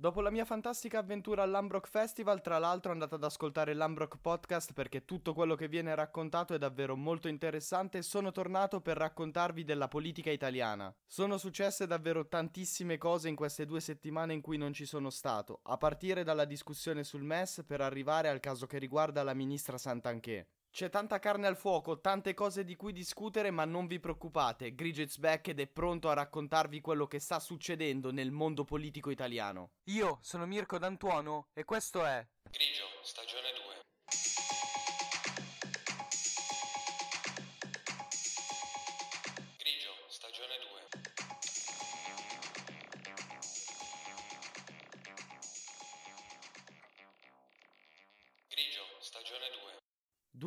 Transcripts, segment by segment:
Dopo la mia fantastica avventura all'Ambrock Festival, tra l'altro andate ad ascoltare l'Ambrock Podcast perché tutto quello che viene raccontato è davvero molto interessante sono tornato per raccontarvi della politica italiana. Sono successe davvero tantissime cose in queste due settimane in cui non ci sono stato, a partire dalla discussione sul MES per arrivare al caso che riguarda la ministra Santanché. C'è tanta carne al fuoco, tante cose di cui discutere, ma non vi preoccupate, Grigets back ed è pronto a raccontarvi quello che sta succedendo nel mondo politico italiano. Io sono Mirko D'Antuono e questo è Grigio, stagione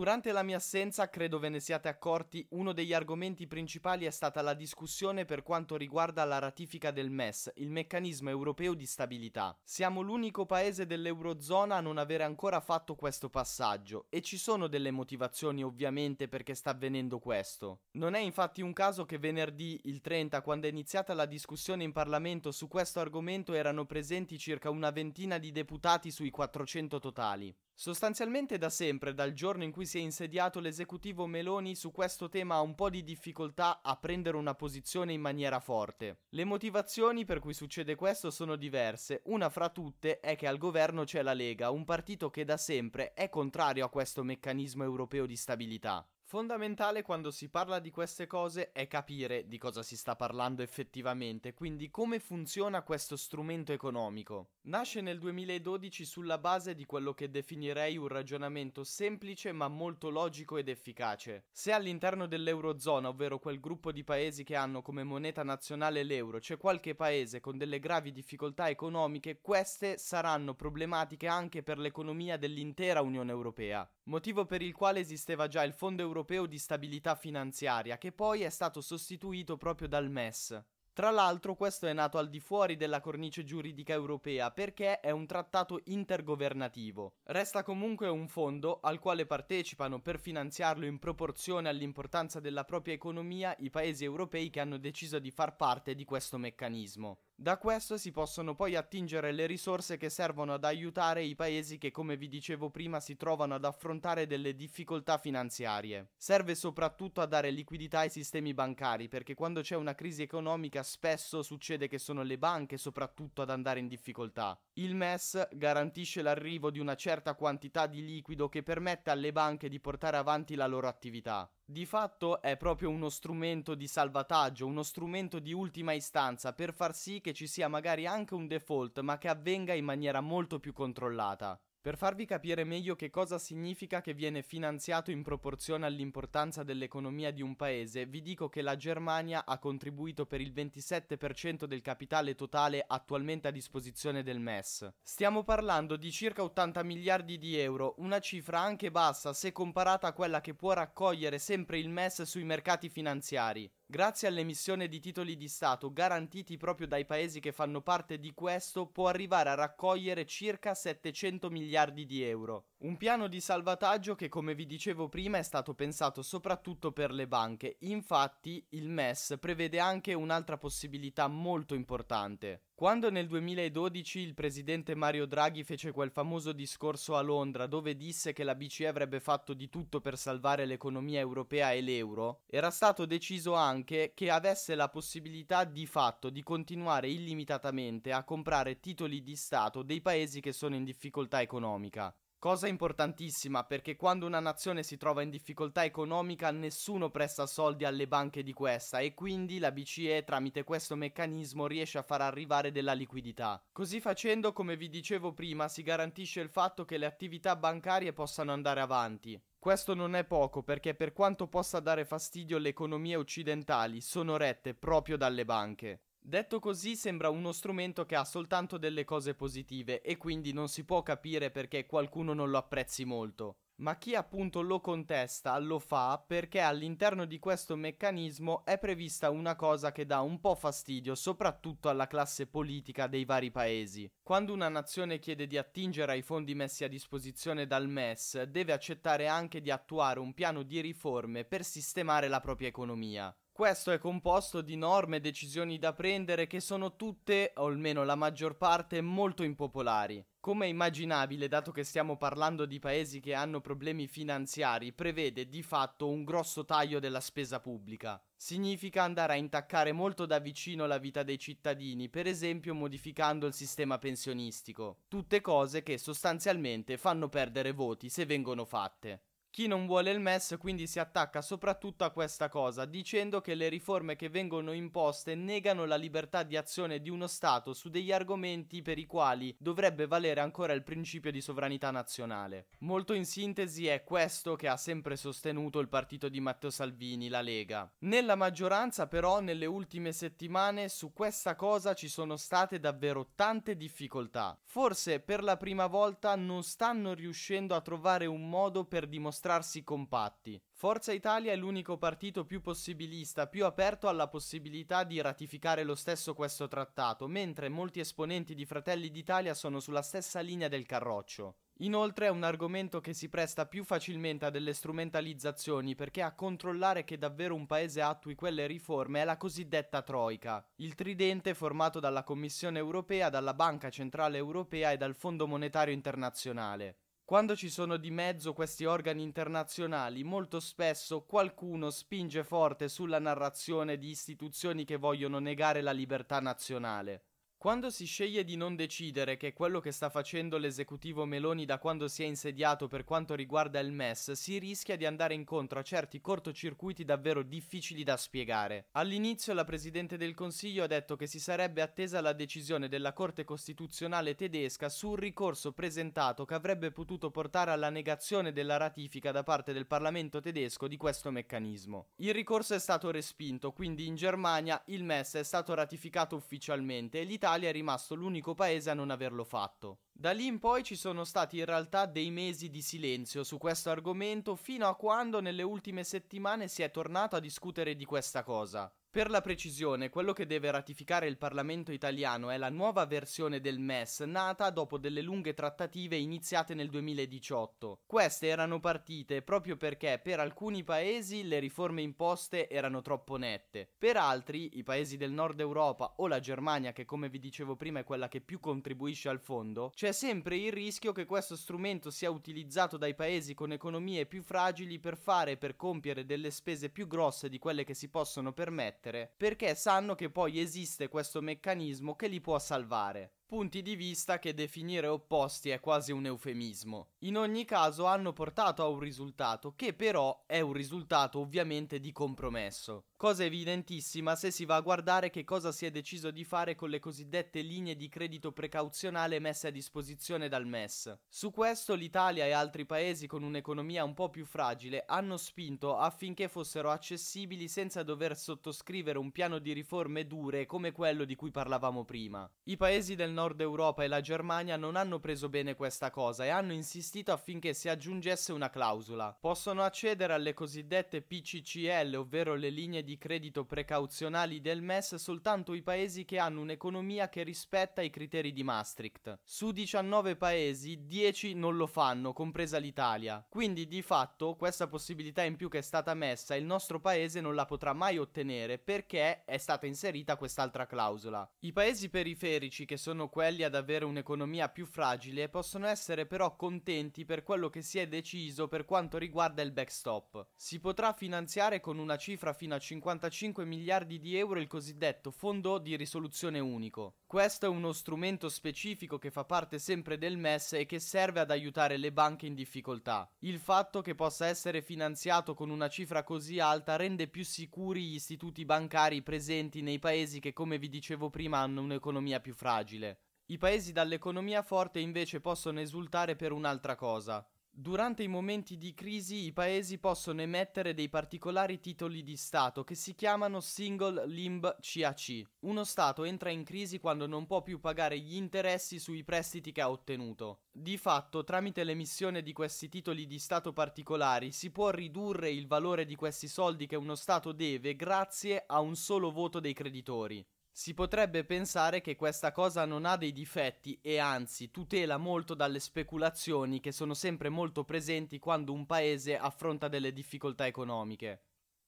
Durante la mia assenza, credo ve ne siate accorti, uno degli argomenti principali è stata la discussione per quanto riguarda la ratifica del MES, il meccanismo europeo di stabilità. Siamo l'unico paese dell'Eurozona a non avere ancora fatto questo passaggio e ci sono delle motivazioni ovviamente perché sta avvenendo questo. Non è infatti un caso che venerdì, il 30, quando è iniziata la discussione in Parlamento su questo argomento erano presenti circa una ventina di deputati sui 400 totali. Sostanzialmente da sempre, dal giorno in cui si è insediato l'esecutivo Meloni, su questo tema ha un po' di difficoltà a prendere una posizione in maniera forte. Le motivazioni per cui succede questo sono diverse, una fra tutte è che al governo c'è la Lega, un partito che da sempre è contrario a questo meccanismo europeo di stabilità. Fondamentale quando si parla di queste cose è capire di cosa si sta parlando effettivamente, quindi come funziona questo strumento economico. Nasce nel 2012 sulla base di quello che definirei un ragionamento semplice ma molto logico ed efficace. Se all'interno dell'Eurozona, ovvero quel gruppo di paesi che hanno come moneta nazionale l'euro, c'è qualche paese con delle gravi difficoltà economiche, queste saranno problematiche anche per l'economia dell'intera Unione Europea. Motivo per il quale esisteva già il Fondo Europeo di Stabilità Finanziaria, che poi è stato sostituito proprio dal MES. Tra l'altro questo è nato al di fuori della cornice giuridica europea perché è un trattato intergovernativo. Resta comunque un fondo al quale partecipano per finanziarlo in proporzione all'importanza della propria economia i paesi europei che hanno deciso di far parte di questo meccanismo. Da questo si possono poi attingere le risorse che servono ad aiutare i paesi che, come vi dicevo prima, si trovano ad affrontare delle difficoltà finanziarie. Serve soprattutto a dare liquidità ai sistemi bancari, perché quando c'è una crisi economica spesso succede che sono le banche soprattutto ad andare in difficoltà. Il MES garantisce l'arrivo di una certa quantità di liquido che permette alle banche di portare avanti la loro attività. Di fatto è proprio uno strumento di salvataggio, uno strumento di ultima istanza per far sì che ci sia magari anche un default, ma che avvenga in maniera molto più controllata. Per farvi capire meglio che cosa significa che viene finanziato in proporzione all'importanza dell'economia di un paese, vi dico che la Germania ha contribuito per il 27% del capitale totale attualmente a disposizione del MES. Stiamo parlando di circa 80 miliardi di euro, una cifra anche bassa se comparata a quella che può raccogliere sempre il MES sui mercati finanziari. Grazie all'emissione di titoli di Stato garantiti proprio dai paesi che fanno parte di questo, può arrivare a raccogliere circa 700 miliardi di euro. Un piano di salvataggio che, come vi dicevo prima, è stato pensato soprattutto per le banche. Infatti, il MES prevede anche un'altra possibilità molto importante. Quando nel 2012 il presidente Mario Draghi fece quel famoso discorso a Londra dove disse che la BCE avrebbe fatto di tutto per salvare l'economia europea e l'euro, era stato deciso anche che avesse la possibilità di fatto di continuare illimitatamente a comprare titoli di Stato dei paesi che sono in difficoltà economica. Cosa importantissima perché quando una nazione si trova in difficoltà economica nessuno presta soldi alle banche di questa e quindi la BCE tramite questo meccanismo riesce a far arrivare della liquidità. Così facendo, come vi dicevo prima, si garantisce il fatto che le attività bancarie possano andare avanti. Questo non è poco perché per quanto possa dare fastidio le economie occidentali sono rette proprio dalle banche. Detto così sembra uno strumento che ha soltanto delle cose positive e quindi non si può capire perché qualcuno non lo apprezzi molto. Ma chi appunto lo contesta lo fa perché all'interno di questo meccanismo è prevista una cosa che dà un po' fastidio soprattutto alla classe politica dei vari paesi. Quando una nazione chiede di attingere ai fondi messi a disposizione dal MES, deve accettare anche di attuare un piano di riforme per sistemare la propria economia. Questo è composto di norme e decisioni da prendere che sono tutte, o almeno la maggior parte, molto impopolari. Come immaginabile, dato che stiamo parlando di paesi che hanno problemi finanziari, prevede di fatto un grosso taglio della spesa pubblica. Significa andare a intaccare molto da vicino la vita dei cittadini, per esempio modificando il sistema pensionistico. Tutte cose che sostanzialmente fanno perdere voti se vengono fatte. Chi non vuole il MES quindi si attacca soprattutto a questa cosa, dicendo che le riforme che vengono imposte negano la libertà di azione di uno Stato su degli argomenti per i quali dovrebbe valere ancora il principio di sovranità nazionale. Molto in sintesi è questo che ha sempre sostenuto il partito di Matteo Salvini, la Lega. Nella maggioranza però nelle ultime settimane su questa cosa ci sono state davvero tante difficoltà. Forse per la prima volta non stanno riuscendo a trovare un modo per dimostrare mostrarsi compatti. Forza Italia è l'unico partito più possibilista, più aperto alla possibilità di ratificare lo stesso questo trattato, mentre molti esponenti di Fratelli d'Italia sono sulla stessa linea del carroccio. Inoltre è un argomento che si presta più facilmente a delle strumentalizzazioni perché a controllare che davvero un paese attui quelle riforme è la cosiddetta Troica, il tridente formato dalla Commissione europea, dalla Banca Centrale Europea e dal Fondo Monetario Internazionale. Quando ci sono di mezzo questi organi internazionali, molto spesso qualcuno spinge forte sulla narrazione di istituzioni che vogliono negare la libertà nazionale. Quando si sceglie di non decidere, che è quello che sta facendo l'esecutivo Meloni da quando si è insediato per quanto riguarda il MES, si rischia di andare incontro a certi cortocircuiti davvero difficili da spiegare. All'inizio la Presidente del Consiglio ha detto che si sarebbe attesa la decisione della Corte Costituzionale tedesca sul ricorso presentato che avrebbe potuto portare alla negazione della ratifica da parte del Parlamento tedesco di questo meccanismo. Il ricorso è stato respinto, quindi in Germania il MES è stato ratificato ufficialmente e l'Italia l'Italia è rimasto l'unico paese a non averlo fatto. Da lì in poi ci sono stati in realtà dei mesi di silenzio su questo argomento fino a quando nelle ultime settimane si è tornato a discutere di questa cosa. Per la precisione, quello che deve ratificare il Parlamento italiano è la nuova versione del MES, nata dopo delle lunghe trattative iniziate nel 2018. Queste erano partite proprio perché per alcuni paesi le riforme imposte erano troppo nette, per altri, i paesi del nord Europa o la Germania, che come vi dicevo prima è quella che più contribuisce al fondo, c'è sempre il rischio che questo strumento sia utilizzato dai paesi con economie più fragili per fare e per compiere delle spese più grosse di quelle che si possono permettere, perché sanno che poi esiste questo meccanismo che li può salvare punti di vista che definire opposti è quasi un eufemismo. In ogni caso hanno portato a un risultato che però è un risultato ovviamente di compromesso. Cosa evidentissima se si va a guardare che cosa si è deciso di fare con le cosiddette linee di credito precauzionale messe a disposizione dal MES. Su questo l'Italia e altri paesi con un'economia un po' più fragile hanno spinto affinché fossero accessibili senza dover sottoscrivere un piano di riforme dure come quello di cui parlavamo prima. I paesi del Nord Europa e la Germania non hanno preso bene questa cosa e hanno insistito affinché si aggiungesse una clausola. Possono accedere alle cosiddette PCCL, ovvero le linee di credito precauzionali del MES, soltanto i paesi che hanno un'economia che rispetta i criteri di Maastricht. Su 19 paesi, 10 non lo fanno, compresa l'Italia. Quindi di fatto questa possibilità in più che è stata messa, il nostro paese non la potrà mai ottenere perché è stata inserita quest'altra clausola. I paesi periferici che sono quelli ad avere un'economia più fragile possono essere però contenti per quello che si è deciso per quanto riguarda il backstop. Si potrà finanziare con una cifra fino a 55 miliardi di euro il cosiddetto fondo di risoluzione unico. Questo è uno strumento specifico che fa parte sempre del MES e che serve ad aiutare le banche in difficoltà. Il fatto che possa essere finanziato con una cifra così alta rende più sicuri gli istituti bancari presenti nei paesi che, come vi dicevo prima, hanno un'economia più fragile. I paesi dall'economia forte invece possono esultare per un'altra cosa. Durante i momenti di crisi i paesi possono emettere dei particolari titoli di Stato che si chiamano Single Limb CAC. Uno Stato entra in crisi quando non può più pagare gli interessi sui prestiti che ha ottenuto. Di fatto, tramite l'emissione di questi titoli di Stato particolari si può ridurre il valore di questi soldi che uno Stato deve grazie a un solo voto dei creditori. Si potrebbe pensare che questa cosa non ha dei difetti e anzi tutela molto dalle speculazioni che sono sempre molto presenti quando un paese affronta delle difficoltà economiche.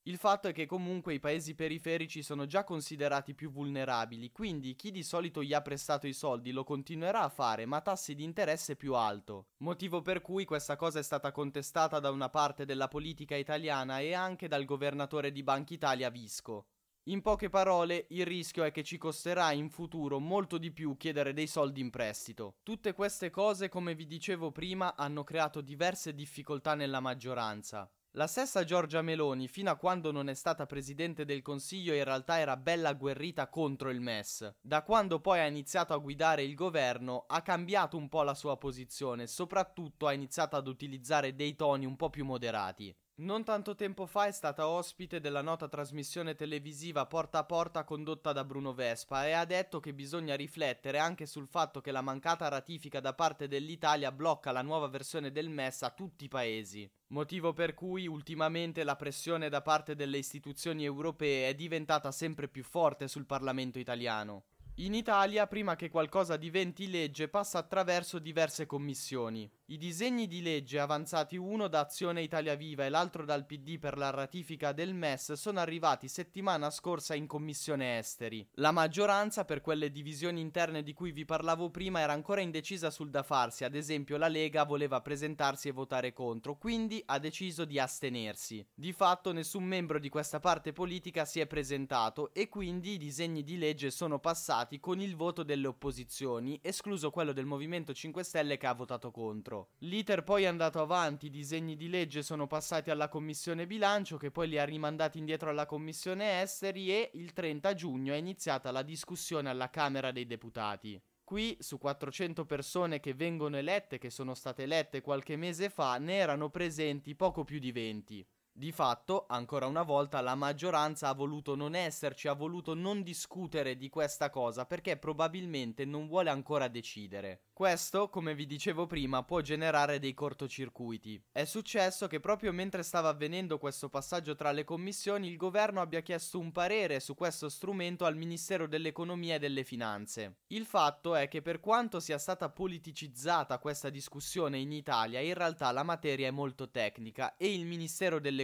Il fatto è che comunque i paesi periferici sono già considerati più vulnerabili, quindi chi di solito gli ha prestato i soldi lo continuerà a fare, ma a tassi di interesse più alto. Motivo per cui questa cosa è stata contestata da una parte della politica italiana e anche dal governatore di Banca Italia Visco. In poche parole, il rischio è che ci costerà in futuro molto di più chiedere dei soldi in prestito. Tutte queste cose, come vi dicevo prima, hanno creato diverse difficoltà nella maggioranza. La stessa Giorgia Meloni, fino a quando non è stata presidente del Consiglio, in realtà era bella agguerrita contro il MES. Da quando poi ha iniziato a guidare il governo, ha cambiato un po' la sua posizione, soprattutto ha iniziato ad utilizzare dei toni un po' più moderati. Non tanto tempo fa è stata ospite della nota trasmissione televisiva Porta a Porta condotta da Bruno Vespa e ha detto che bisogna riflettere anche sul fatto che la mancata ratifica da parte dell'Italia blocca la nuova versione del MES a tutti i paesi. Motivo per cui ultimamente la pressione da parte delle istituzioni europee è diventata sempre più forte sul Parlamento italiano. In Italia, prima che qualcosa diventi legge, passa attraverso diverse commissioni. I disegni di legge avanzati uno da Azione Italia Viva e l'altro dal PD per la ratifica del MES sono arrivati settimana scorsa in Commissione Esteri. La maggioranza, per quelle divisioni interne di cui vi parlavo prima, era ancora indecisa sul da farsi, ad esempio la Lega voleva presentarsi e votare contro, quindi ha deciso di astenersi. Di fatto nessun membro di questa parte politica si è presentato e quindi i disegni di legge sono passati con il voto delle opposizioni, escluso quello del Movimento 5 Stelle che ha votato contro. L'iter poi è andato avanti, i disegni di legge sono passati alla commissione bilancio che poi li ha rimandati indietro alla commissione esteri e il 30 giugno è iniziata la discussione alla Camera dei Deputati. Qui, su 400 persone che vengono elette, che sono state elette qualche mese fa, ne erano presenti poco più di 20. Di fatto, ancora una volta, la maggioranza ha voluto non esserci, ha voluto non discutere di questa cosa perché probabilmente non vuole ancora decidere. Questo, come vi dicevo prima, può generare dei cortocircuiti. È successo che proprio mentre stava avvenendo questo passaggio tra le commissioni, il governo abbia chiesto un parere su questo strumento al Ministero dell'Economia e delle Finanze. Il fatto è che per quanto sia stata politicizzata questa discussione in Italia, in realtà la materia è molto tecnica e il Ministero dell'Economia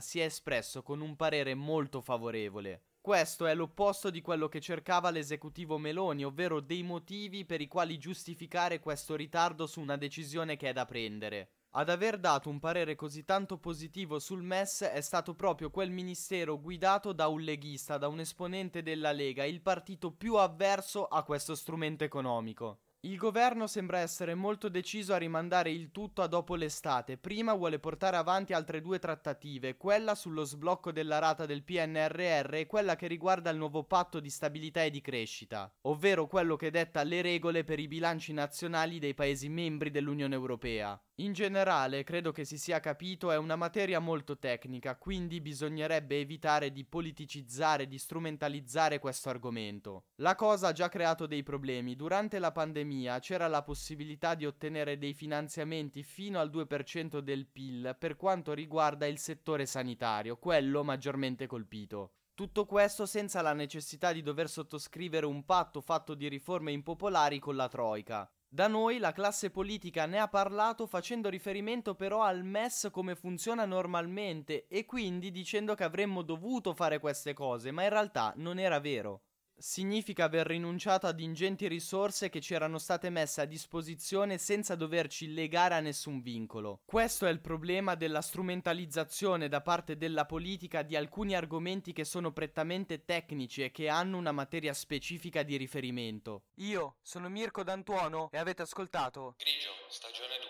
si è espresso con un parere molto favorevole. Questo è l'opposto di quello che cercava l'esecutivo Meloni, ovvero dei motivi per i quali giustificare questo ritardo su una decisione che è da prendere. Ad aver dato un parere così tanto positivo sul MES è stato proprio quel ministero guidato da un leghista, da un esponente della Lega, il partito più avverso a questo strumento economico. Il governo sembra essere molto deciso a rimandare il tutto a dopo l'estate. Prima vuole portare avanti altre due trattative, quella sullo sblocco della rata del PNRR e quella che riguarda il nuovo patto di stabilità e di crescita, ovvero quello che detta le regole per i bilanci nazionali dei Paesi membri dell'Unione Europea. In generale, credo che si sia capito, è una materia molto tecnica, quindi bisognerebbe evitare di politicizzare, di strumentalizzare questo argomento. La cosa ha già creato dei problemi. Durante la pandemia c'era la possibilità di ottenere dei finanziamenti fino al 2% del PIL per quanto riguarda il settore sanitario, quello maggiormente colpito. Tutto questo senza la necessità di dover sottoscrivere un patto fatto di riforme impopolari con la Troica. Da noi la classe politica ne ha parlato facendo riferimento però al MES come funziona normalmente e quindi dicendo che avremmo dovuto fare queste cose, ma in realtà non era vero significa aver rinunciato ad ingenti risorse che ci erano state messe a disposizione senza doverci legare a nessun vincolo. Questo è il problema della strumentalizzazione da parte della politica di alcuni argomenti che sono prettamente tecnici e che hanno una materia specifica di riferimento. Io sono Mirko D'Antuono e avete ascoltato Grigio, stagione 2. Grigio, stagione 2.